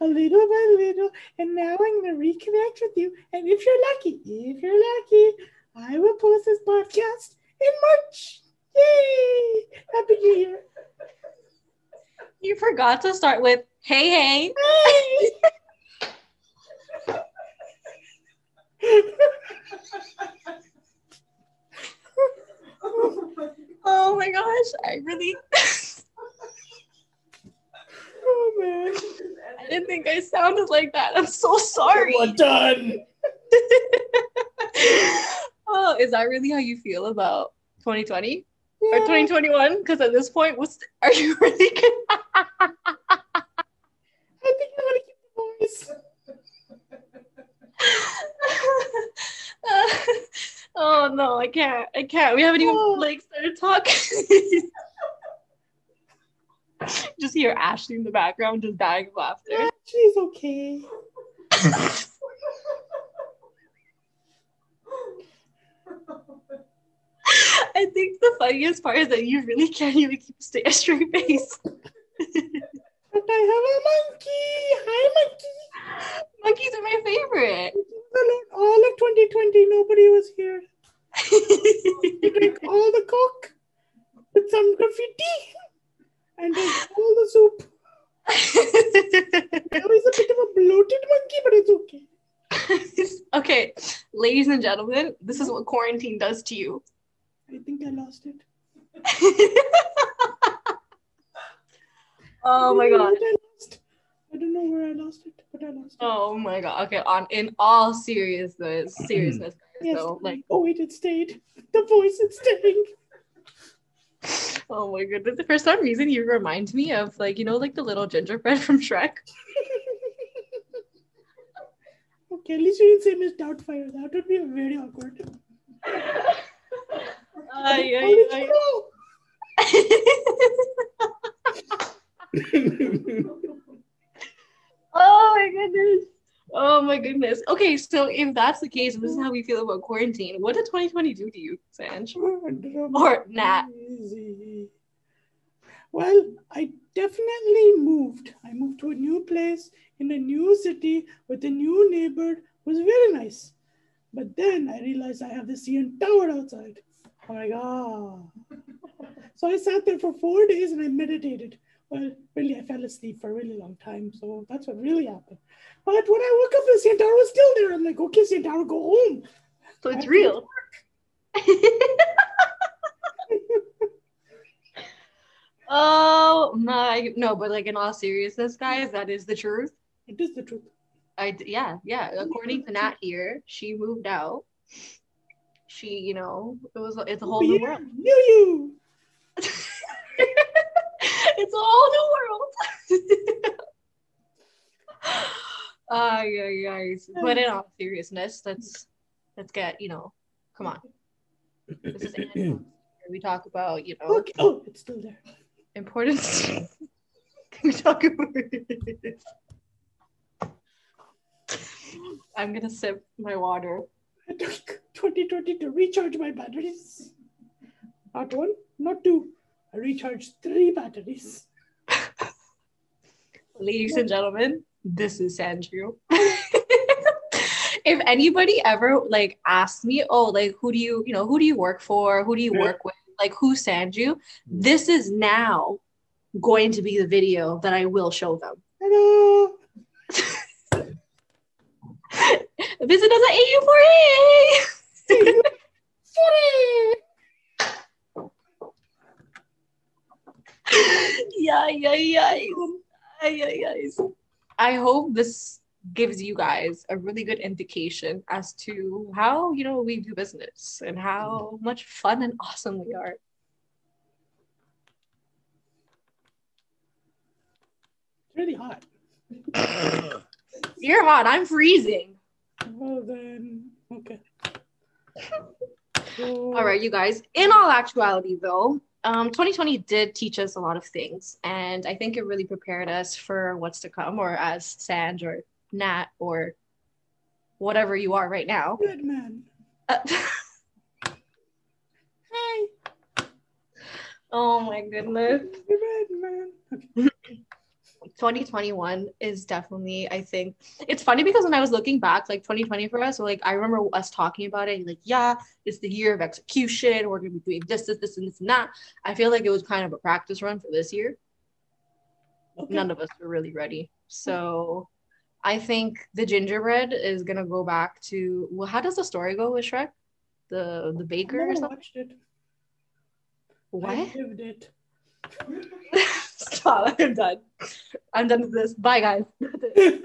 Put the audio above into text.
little by little, and now I'm gonna reconnect with you. And if you're lucky, if you're lucky, I will post this podcast in March. Yay! Happy New Year! You forgot to start with hey hey. oh my gosh, I really Oh man, I didn't think I sounded like that. I'm so sorry. Well done. oh, is that really how you feel about 2020 or 2021? Because at this point, what's are you really gonna I think I'm gonna keep the voice. oh no, I can't. I can't. We haven't even Oh. like started talking. just hear Ashley in the background just dying of laughter. Yeah, she's okay. I think the funniest part is that you really can't even keep a a straight face. But I have a monkey. Hi, monkey. Monkeys are my favorite. All of 2020, nobody was here. We drank all the coke with some graffiti and all the soup. Now he's a bit of a bloated monkey, but it's okay. okay, ladies and gentlemen, this is what quarantine does to you. I think I lost it. oh my I don't know god. I lost. I don't know where I lost it, but I lost it. Oh my god. Okay, on in all seriousness, seriousness. Yes. So like, Oh wait, it stayed. The voice is staying. Oh my goodness. For some reason, you remind me of like you know like the little gingerbread from Shrek. okay, at least you didn't say Miss Doubtfire. That would be very awkward. Ay, ay, ay. you know? oh my goodness. Oh goodness. Okay, so if that's the case, this is how we feel about quarantine. What did 2020 do to you, Sanj? Or Nat? Well, I definitely moved. I moved to a new place in a new city with a new neighbor. It was very nice. But then I realized I have the CN Tower outside. Oh my god. so I sat there for four days and I meditated. Well, really, I fell asleep for a really long time. So that's what really happened. But when I woke up, the Tower was still there. I'm like, okay, Tower, go home. So it's real. oh my no, but like in all seriousness, guys, that is the truth. It is the truth. i yeah, yeah. According to Nat here, she moved out. She, you know, it was it's a whole new world. New you. it's a whole new world. Ah, yeah, guys. But in all seriousness, let's let's get you know, come on. This is we talk about you know Okay. Oh, it's still there. importance. Can we talk about I'm gonna sip my water. I 2020 to recharge my batteries. Not one, not two. I recharged three batteries. Ladies and gentlemen, this is Sandrew. if anybody ever like asks me, oh, like who do you, you know, who do you work for? Who do you work with? Like who's Sandrew? Mm. This is now going to be the video that I will show them. Hello. Visit us at AU4A. Yeah, yeah, yeah. Ay, ay, ay. I hope this gives you guys a really good indication as to how you know we do business and how much fun and awesome we are. It's really hot. You're hot. I'm freezing. Well then, okay. All right, you guys. In all actuality, though, um, 2020 did teach us a lot of things, and I think it really prepared us for what's to come, or as Sanj or Nat or whatever you are right now. Good man. Uh, Hi. oh my goodness. Good man. Okay. 2021 is definitely, I think, it's funny because when I was looking back, like 2020 for us, so like I remember us talking about it, like, yeah, it's the year of execution. We're gonna be doing this, this, this, and this and that. I feel like it was kind of a practice run for this year. Okay. None of us were really ready. So I think the gingerbread is gonna go back to well, how does the story go with Shrek? The the baker or something? watched it. I What? lived it. Stop. I'm done. I'm done with this. Bye, guys. okay.